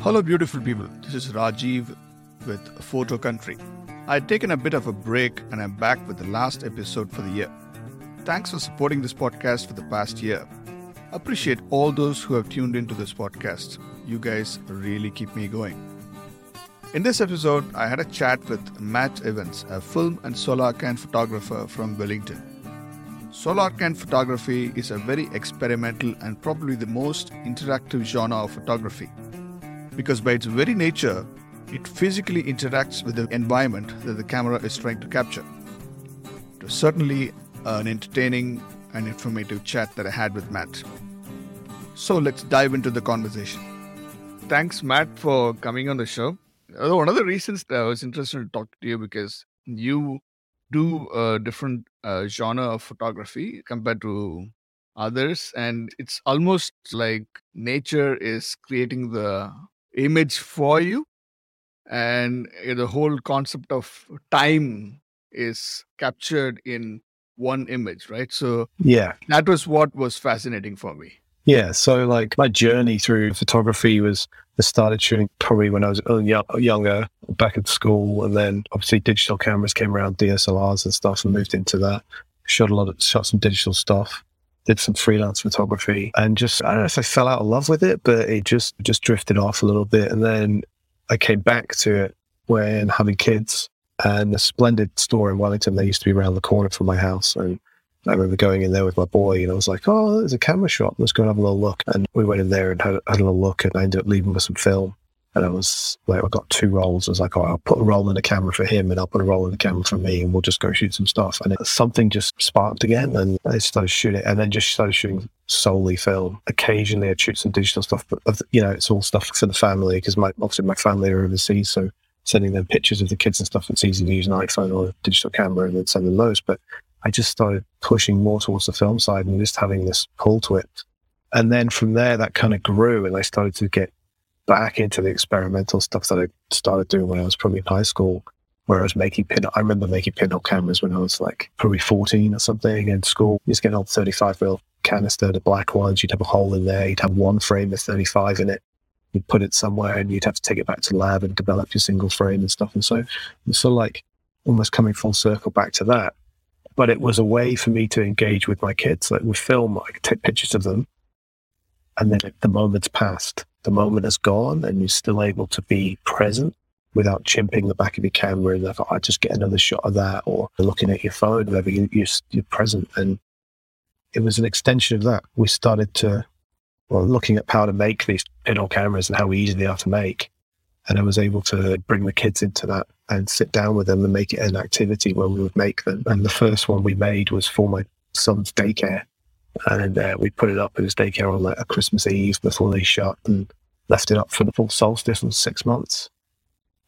Hello, beautiful people. This is Rajiv with Photo Country. I'd taken a bit of a break and I'm back with the last episode for the year. Thanks for supporting this podcast for the past year. Appreciate all those who have tuned into this podcast. You guys really keep me going. In this episode, I had a chat with Matt Evans, a film and solar can photographer from Wellington. Solar can photography is a very experimental and probably the most interactive genre of photography because by its very nature, it physically interacts with the environment that the camera is trying to capture. It was certainly an entertaining and informative chat that I had with Matt. So let's dive into the conversation. Thanks, Matt, for coming on the show. Uh, one of the reasons that I was interested to talk to you because you do a different uh, genre of photography compared to others, and it's almost like nature is creating the image for you and uh, the whole concept of time is captured in one image right? So yeah. that was what was fascinating for me. Yeah so like my journey through photography was I started shooting probably when I was younger, back at school, and then obviously digital cameras came around, DSLRs and stuff, and moved into that. Shot a lot of shot some digital stuff, did some freelance photography and just I don't know if I fell out of love with it, but it just just drifted off a little bit. And then I came back to it when having kids and a splendid store in Wellington. that used to be around the corner from my house. And I remember going in there with my boy and I was like, oh, there's a camera shop. Let's go and have a little look. And we went in there and had, had a little look and I ended up leaving with some film. And I was like, I got two rolls. I was like, I'll put a roll in the camera for him and I'll put a roll in the camera for me and we'll just go shoot some stuff. And it, something just sparked again and I started shooting and then just started shooting solely film. Occasionally I'd shoot some digital stuff, but, you know, it's all stuff for the family because my, obviously my family are overseas. So sending them pictures of the kids and stuff, it's easy to use an iPhone or a digital camera and then send them those. But I just started pushing more towards the film side and just having this pull to it. And then from there, that kind of grew and I started to get back into the experimental stuff that I started doing when I was probably in high school, where I was making pin. I remember making pinhole cameras when I was like probably 14 or something in school. You just get an old 35 mil canister, the black ones. You'd have a hole in there. You'd have one frame of 35 in it. You'd put it somewhere and you'd have to take it back to the lab and develop your single frame and stuff. And so of like almost coming full circle back to that. But it was a way for me to engage with my kids. Like with film, I could take pictures of them and then the moment's passed the moment has gone and you're still able to be present without chimping the back of your camera and like, oh, I just get another shot of that or looking at your phone, whatever, you, you're, you're present. And it was an extension of that. We started to, well, looking at how to make these pinhole cameras and how easy they are to make. And I was able to bring the kids into that and sit down with them and make it an activity where we would make them. And the first one we made was for my son's daycare. And uh, we put it up at his daycare on like a Christmas Eve before they shut. And left it up for the full solstice for six months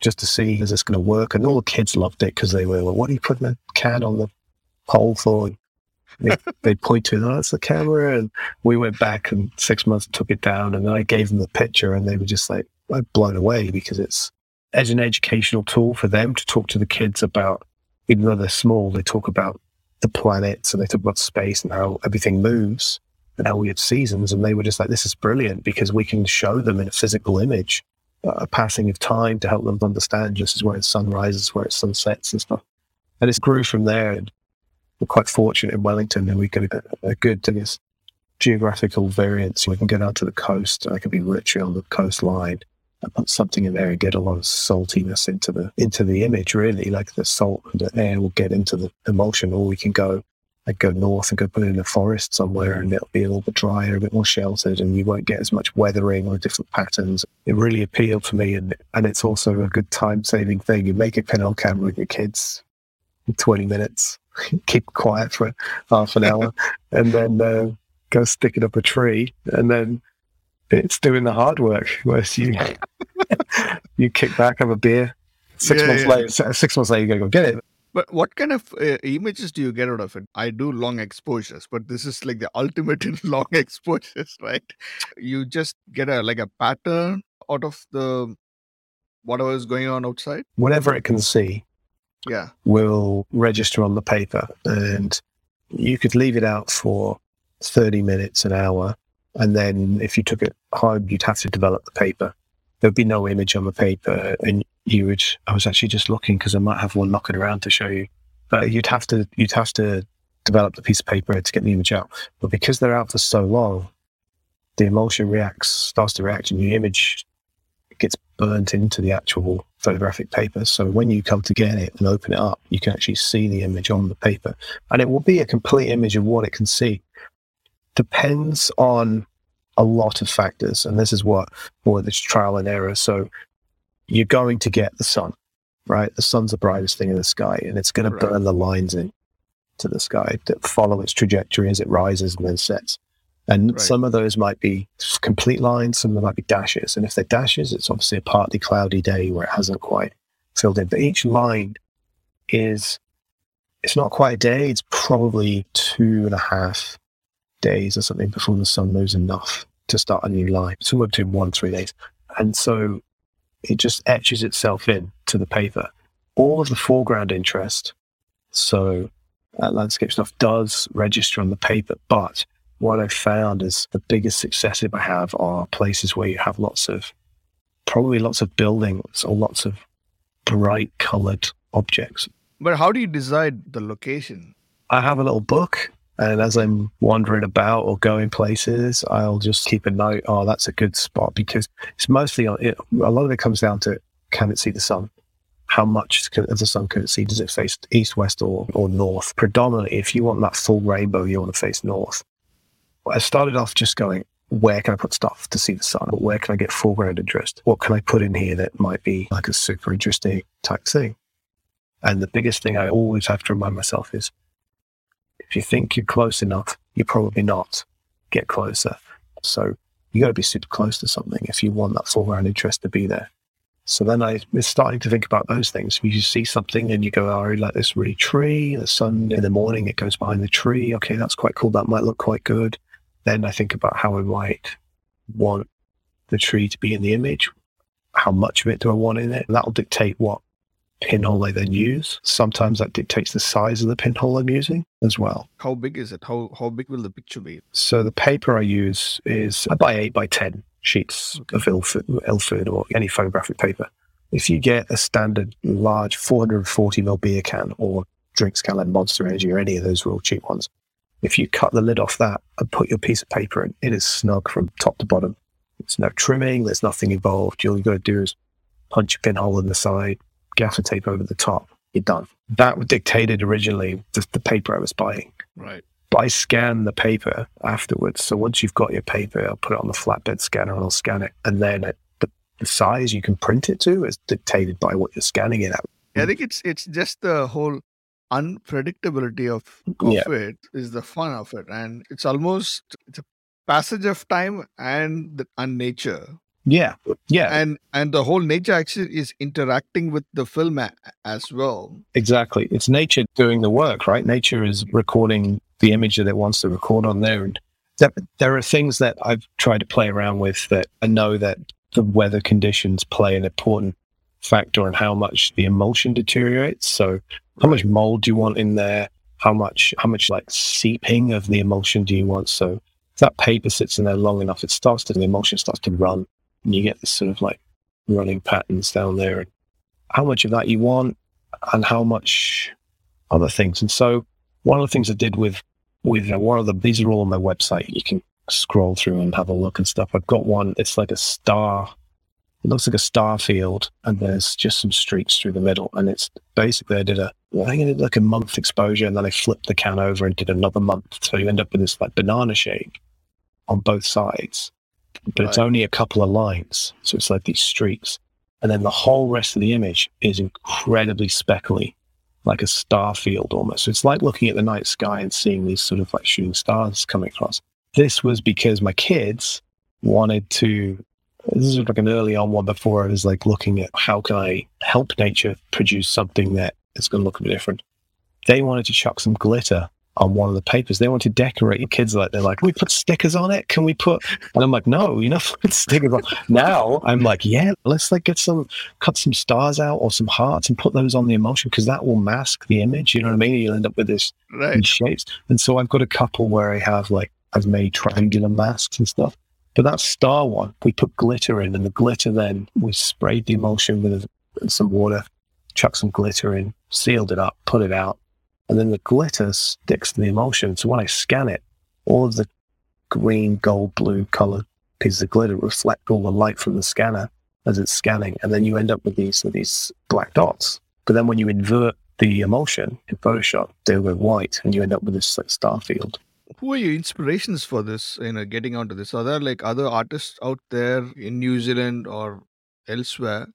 just to see is this going to work. And all the kids loved it because they were, well, what are you putting a can on the pole for? They, they point to, oh, that's the camera. And we went back and six months took it down. And then I gave them the picture and they were just like blown away because it's as an educational tool for them to talk to the kids about, even though they're small, they talk about the planets and they talk about space and how everything moves and how we have seasons. And they were just like, this is brilliant because we can show them in a physical image uh, a passing of time to help them understand just as where the sun rises, where it sunsets and stuff. And it grew from there. And we're quite fortunate in Wellington and we get a, a good, I guess, geographical variance. We can get out to the coast. I can be literally on the coastline something in there and get a lot of saltiness into the into the image. Really, like the salt and the air will get into the emulsion, or we can go I'd go north and go put it in a forest somewhere and it'll be a little bit drier, a bit more sheltered, and you won't get as much weathering or different patterns. It really appealed to me, and and it's also a good time saving thing. You make a pinhole camera with your kids in 20 minutes, keep quiet for half an hour, and then uh, go stick it up a tree, and then it's doing the hard work. Whereas you you kick back, have a beer. Six yeah, months yeah. later, six months later, you gotta go get it. But what kind of uh, images do you get out of it? I do long exposures, but this is like the ultimate in long exposures, right? You just get a like a pattern out of the whatever is going on outside. Whatever it can see, yeah, will register on the paper, and you could leave it out for thirty minutes, an hour, and then if you took it home, you'd have to develop the paper there'd be no image on the paper, and you would. I was actually just looking because I might have one knocking around to show you, but you'd have to you'd have to develop the piece of paper to get the image out. But because they're out for so long, the emulsion reacts, starts to react, and the image gets burnt into the actual photographic paper. So when you come to get it and open it up, you can actually see the image on the paper, and it will be a complete image of what it can see. Depends on a lot of factors, and this is what for this trial and error. So you're going to get the sun, right? The sun's the brightest thing in the sky, and it's going Right. to burn the lines in to the sky that follow its trajectory as it rises and then sets. And Right. some of those might be complete lines, some of them might be dashes. And if they're dashes, it's obviously a partly cloudy day where it hasn't quite filled in. But each line is, it's not quite a day, it's probably two and a half days or something before the sun moves enough to start a new life. line, somewhere between one and three days. And so it just etches itself in to the paper. All of the foreground interest, so that landscape stuff does register on the paper, but what I've found is the biggest successes I have are places where you have lots of, probably lots of buildings or lots of bright colored objects. But how do you decide the location? I have a little book, and as I'm wandering about or going places, I'll just keep a note. Oh, that's a good spot because it's mostly it. A lot of it comes down to can it see the sun? How much of the sun can it see? Does it face east, west, or or north? Predominantly, if you want that full rainbow, you want to face north. I started off just going, where can I put stuff to see the sun? Where can I get foreground interest? What can I put in here that might be like a super interesting type thing? And the biggest thing I always have to remind myself is if you think you're close enough, you're probably not. Get closer. So you got to be super close to something if you want that foreground interest to be there. So then I was starting to think about those things. If You see something and you go, oh, I like this really tree. The sun in the morning, it goes behind the tree. Okay, that's quite cool. That might look quite good. Then I think about how I might want the tree to be in the image. How much of it do I want in it? That'll dictate what pinhole I then use. Sometimes that dictates the size of the pinhole I'm using as well. How big is it? How how big will the picture be? So the paper I use is I buy eight by ten sheets Okay. of Ilford, or any photographic paper. If you get a standard large 440 ml beer can or drinks can like Monster Energy or any of those real cheap ones, if you cut the lid off that and put your piece of paper in, it is snug from top to bottom. There's no trimming, there's nothing involved. All you've got to do is punch a pinhole in the side, gaffer tape over the top, you're done. That dictated originally the, the paper I was buying Right. but I scan the paper afterwards. So once you've got your paper, I'll put it on the flatbed scanner and I'll scan it. And then it, the, the size you can print it to is dictated by what you're scanning it at. I think it's it's just the whole unpredictability of, of Yeah. it is the fun of it, and it's almost it's a passage of time and the and nature, Yeah. Yeah. and and the whole nature actually is interacting with the film a, as well. Exactly. It's nature doing the work, right? Nature is recording the image that it wants to record on there. And there, there are things that I've tried to play around with that I know that the weather conditions play an important factor in how much the emulsion deteriorates. So how much mold do you want in there? How much, how much like seeping of the emulsion do you want? So if that paper sits in there long enough, it starts to, the emulsion starts to run and you get this sort of like running patterns down there. And how much of that you want and how much other things. And so one of the things I did with with uh, one of the these are all on my website. You can scroll through and have a look and stuff. I've got one. It's like a star. It looks like a star field, and there's just some streaks through the middle. And it's basically I did a I think I did like a month exposure, and then I flipped the can over and did another month. So you end up with this like banana shake on both sides, but it's only a couple of lines. So it's like these streaks, and then the whole rest of the image is incredibly speckly like a star field almost. So it's like looking at the night sky and seeing these sort of like shooting stars coming across. This was because my kids wanted to. This is like an early on one before I was like looking at how can I help nature produce something that is going to look a bit different. They wanted to chuck some glitter on one of the papers. They want to decorate. Your kids like they're like, we put stickers on it? Can we put? And I'm like, no, you're not putting stickers on. Now I'm like, yeah, let's like get some cut some stars out or some hearts and put those on the emulsion because that will mask the image. You know what I mean? You'll end up with this Right. shapes. And so I've got a couple where I have like I've made triangular masks and stuff. But that star one, we put glitter in, and the glitter then we sprayed the emulsion with some water, chucked some glitter in, sealed it up, put it out, and then the glitter sticks to the emulsion. So when I scan it, all of the green, gold, blue color pieces of glitter reflect all the light from the scanner as it's scanning, and then you end up with these with these black dots. But then when you invert the emulsion in Photoshop, they'll go white, and you end up with this like star field. Who are your inspirations for this? You know, getting onto this. Are there like other artists out there in New Zealand or elsewhere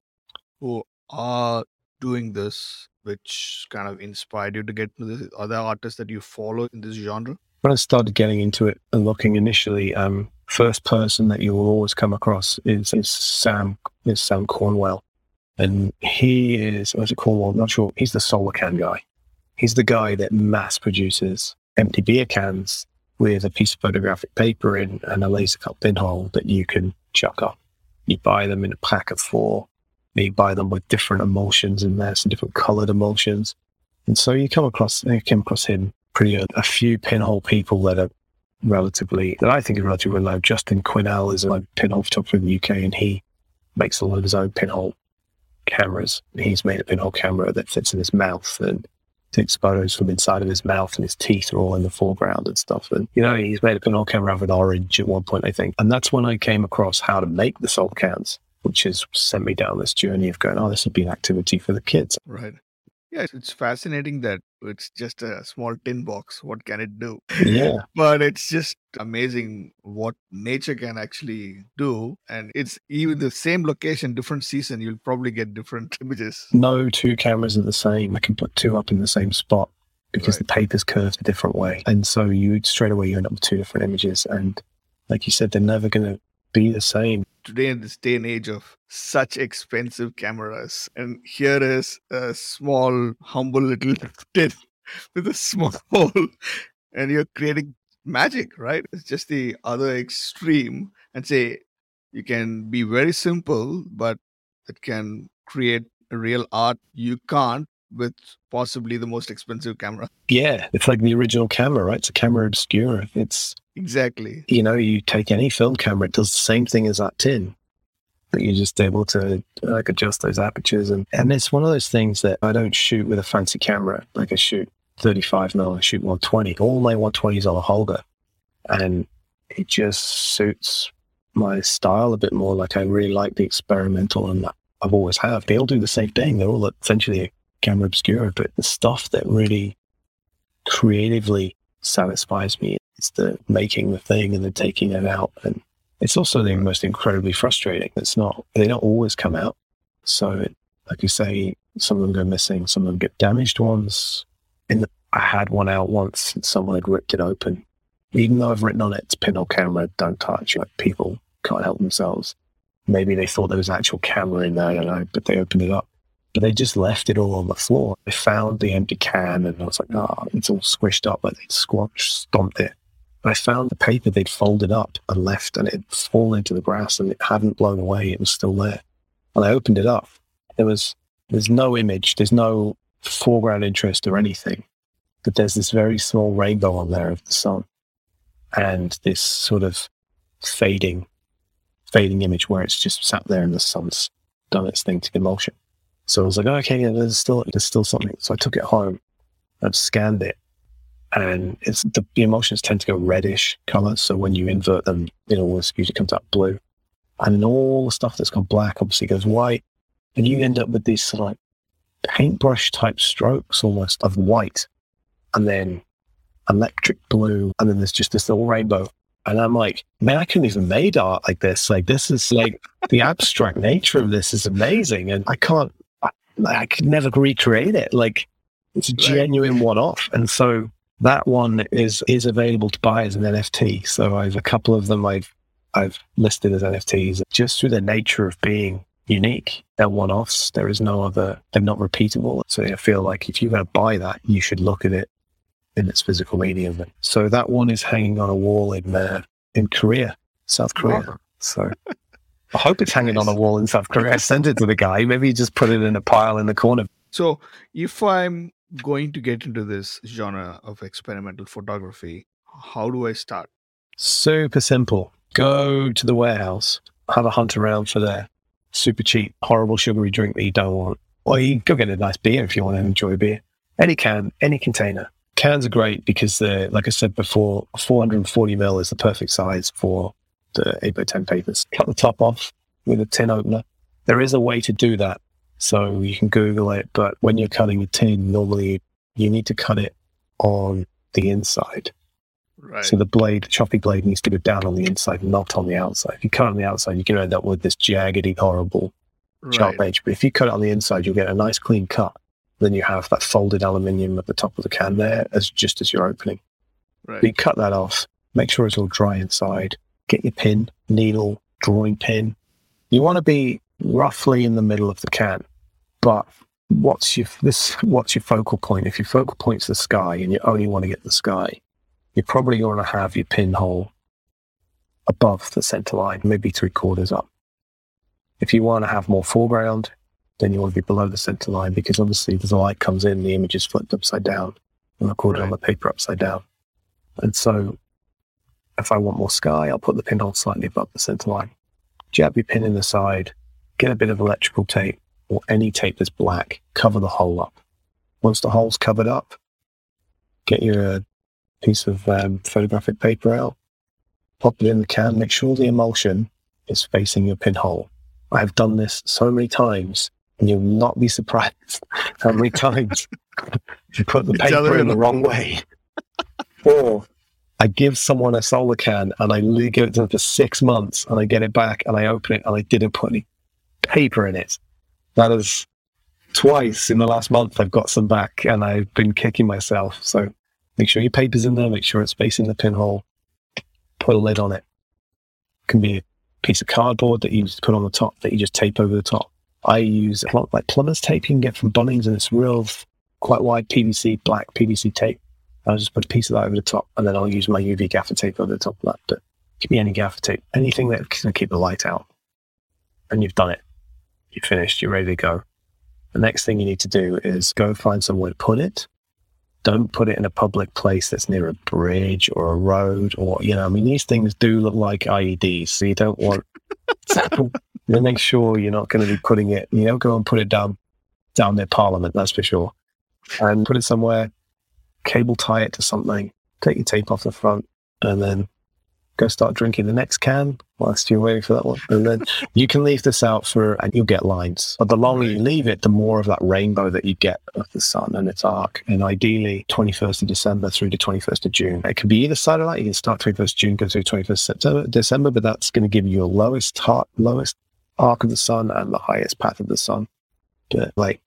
who are doing this, which kind of inspired you to get into this? Are there artists that you follow in this genre? When I started getting into it and looking initially, um, first person that you will always come across is, is Sam is Sam Cornwell. And he is, was it Cornwell? I'm not sure. He's the solar can guy. He's the guy that mass produces empty beer cans with a piece of photographic paper in and a laser cut pinhole that you can chuck up. You buy them in a pack of four. You buy them with different emulsions in there, some different colored emulsions. And so you come across, you came across him pretty, a, a few pinhole people that are relatively, that I think are relatively low. Justin Quinnell is a pinhole photographer in the UK and he makes a lot of his own pinhole cameras. He's made a pinhole camera that fits in his mouth and takes photos from inside of his mouth and his teeth are all in the foreground and stuff. And, you know, he's made a pinhole camera of an orange at one point, I think. And that's when I came across how to make the solar cans, which has sent me down this journey of going, oh, this would be an activity for the kids. Right. Yeah, it's fascinating that it's just a small tin box. What can it do? Yeah. but it's just amazing what nature can actually do. And it's even the same location, different season, you'll probably get different images. No two cameras are the same. I can put two up in the same spot because right. the paper's curved a different way. And so you straight away you end up with two different images. And like you said, they're never going to be the same. Today, in this day and age of such expensive cameras, and here is a small, humble little tin with a small hole, and you're creating magic, right? It's just the other extreme, and say you can be very simple, but it can create real art you can't with possibly the most expensive camera. Yeah, it's like the original camera, right? It's a camera obscura. It's exactly. You know, you take any film camera, it does the same thing as that tin. But you're just able to like adjust those apertures and and it's one of those things that I don't shoot with a fancy camera. Like I shoot 35 mil, I shoot 120. All my 120s on a Holga. And it just suits my style a bit more. Like I really like the experimental and I've always have. They all do the same thing. They're all essentially camera obscura, but the stuff that really creatively satisfies me is the making the thing and then taking it out. And it's also the most incredibly frustrating. It's not, they don't always come out. So, it, like you say, some of them go missing, some of them get damaged ones. In I had one out once and someone had ripped it open. Even though I've written on it, it's pinhole camera, don't touch. Like people can't help themselves. Maybe they thought there was an actual camera in there, I don't know, but they opened it up but they just left it all on the floor. They found the empty can and I was like, oh, it's all squished up, like they'd squashed, stomped it. I found the paper they'd folded up and left and it had fallen into the grass and it hadn't blown away. It was still there. And I opened it up. There was, there's no image. There's no foreground interest or anything. But there's this very small rainbow on there of the sun and this sort of fading, fading image where it's just sat there and the sun's done its thing to emulsion. So I was like, okay, yeah, there's still there's still something. So I took it home and scanned it, and it's the, the tend to go reddish color. So when you invert them, it always usually comes out blue, and then all the stuff that's gone black obviously goes white, and you end up with these sort of like paintbrush type strokes almost of white, and then electric blue, and then there's just this little rainbow. And I'm like, man, I couldn't even made art like this. Like this is like the abstract nature of this is amazing. And I can't I could never recreate it. Like it's a genuine one off. And so that one is is available to buy as an NFT. So I've a couple of them I've I've listed as NFTs just through the nature of being unique. They're one offs. There is no other they're not repeatable. So I feel like if you're gonna buy that, you should look at it in its physical medium. So that one is hanging on a wall in uh, in Korea, South Korea. So I hope it's hanging on a wall in South Korea. I sent it to the guy. Maybe you just put it in a pile in the corner. So, if I'm going to get into this genre of experimental photography, how do I start? Super simple. go to the warehouse, have a hunt around for their super cheap, horrible sugary drink that you don't want. Or you go get a nice beer if you want to enjoy a beer. Any can, any container. Cans are great because they're, like I said before, 440 ml is the perfect size for the 8x10 papers. Cut the top off with a tin opener. There is a way to do that. So you can Google it, but when you're cutting a tin, normally you need to cut it on the inside. Right. So the blade, the choppy blade needs to go down on the inside, not on the outside. If you cut on the outside, you can end up with this jaggedy, horrible sharp right. edge. But if you cut it on the inside, you'll get a nice clean cut. Then you have that folded aluminium at the top of the can there as just as you're opening. Right. You cut that off, make sure it's all dry inside, get your pin, needle, drawing pin. You want to be roughly in the middle of the can, but what's your this what's your focal point? If your focal point's the sky and you only want to get the sky, you're probably going to have your pinhole above the center line, maybe three quarters up. If you want to have more foreground, then you want to be below the center line because obviously as the light comes in, the image is flipped upside down and recorded on the paper upside down. And so if I want more sky, I'll put the pinhole slightly above the center line. Jab your pin in the side, get a bit of electrical tape or any tape that's black, cover the hole up. Once the hole's covered up, get your uh, piece of um, photographic paper out, pop it in the can, make sure the emulsion is facing your pinhole. I have done this so many times, and you'll not be surprised how many times you put the paper in the wrong way. or I give someone a solar can and I leave it to them for six months and I get it back and I open it and I didn't put any paper in it. That is twice in the last month I've got some back and I've been kicking myself. So make sure your paper's in there, make sure it's facing the pinhole, put a lid on it. Can be a piece of cardboard that you just put on the top that you just tape over the top. I use like plumber's tape you can get from Bunnings and it's real quite wide PVC, black PVC tape. I'll just put a piece of that over the top and then I'll use my UV gaffer tape over the top of that. But give me any gaffer tape, anything that can keep the light out. And you've done it. You're finished. You're ready to go. The next thing you need to do is go find somewhere to put it. Don't put it in a public place that's near a bridge or a road or, you know, I mean, these things do look like IEDs. So you don't want, know, make sure you're not going to be putting it, you know, go and put it down, down near Parliament, that's for sure. And put it somewhere, cable tie it to something, take your tape off the front, and then go start drinking the next can whilst you're waiting for that one. And then you can leave this out for, and you'll get lines. But the longer you leave it, the more of that rainbow that you get of the sun and its arc. And ideally, 21st of December through to 21st of June. It can be either side of that. You can start 21st June, go through 21st September, December, but that's going to give you your lowest heart, lowest arc of the sun and the highest path of the sun. But like,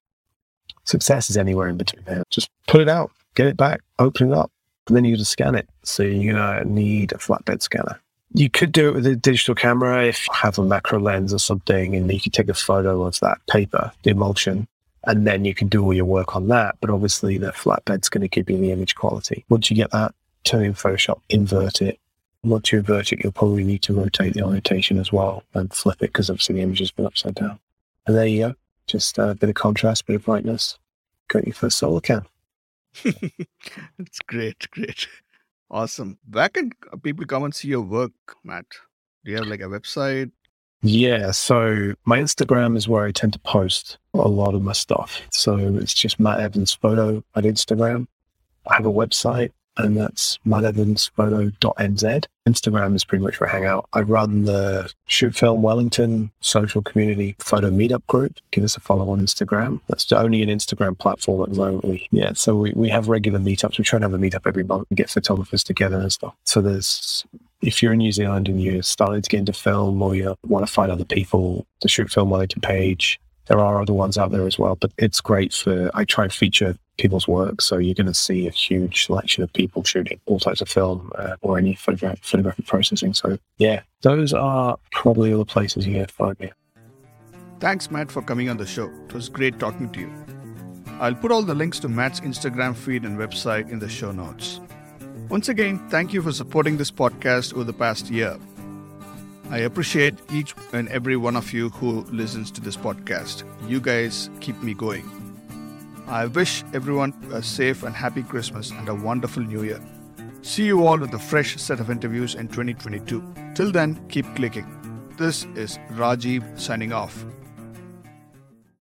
success is anywhere in between there. Just put it out, get it back, open it up, and then you just scan it. So you're gonna uh, need a flatbed scanner. You could do it with a digital camera if you have a macro lens or something, and you can take a photo of that paper, the emulsion, and then you can do all your work on that. But obviously, the flatbed's going to give you the image quality. Once you get that, turn in Photoshop, invert it. Once you invert it, you'll probably need to rotate the orientation as well and flip it because obviously the image has been upside down. And there you go. Just uh, a bit of contrast, bit of brightness. Got your first solar can. it's great, great. Awesome. Where can uh, people come and see your work, Matt? Do you have like a website? Yeah, so my Instagram is where I tend to post a lot of my stuff. So it's just Matt Evans Photo at Instagram. I have a website, and that's mattevansphoto.nz. Instagram is pretty much where I hang out. I run the Shoot Film Wellington social community photo meetup group. Give us a follow on Instagram. That's only an Instagram platform at the moment. Yeah, so we, we have regular meetups. We try and have a meetup every month and get photographers together and stuff. So there's if you're in New Zealand and you're starting to get into film or you want to find other people, the Shoot Film Wellington page, there are other ones out there as well. But it's great for, I try and feature people's work. So you're going to see a huge selection of people shooting all types of film uh, or any photograph, photographic processing. So yeah, those are probably all the places you can find me. Thanks, Matt, for coming on the show. It was great talking to you. I'll put all the links to Matt's Instagram feed and website in the show notes. Once again, thank you for supporting this podcast over the past year. I appreciate each and every one of you who listens to this podcast. You guys keep me going. I wish everyone a safe and happy Christmas and a wonderful new year. See you all with a fresh set of interviews in 2022. Till then, keep clicking. This is Rajiv signing off.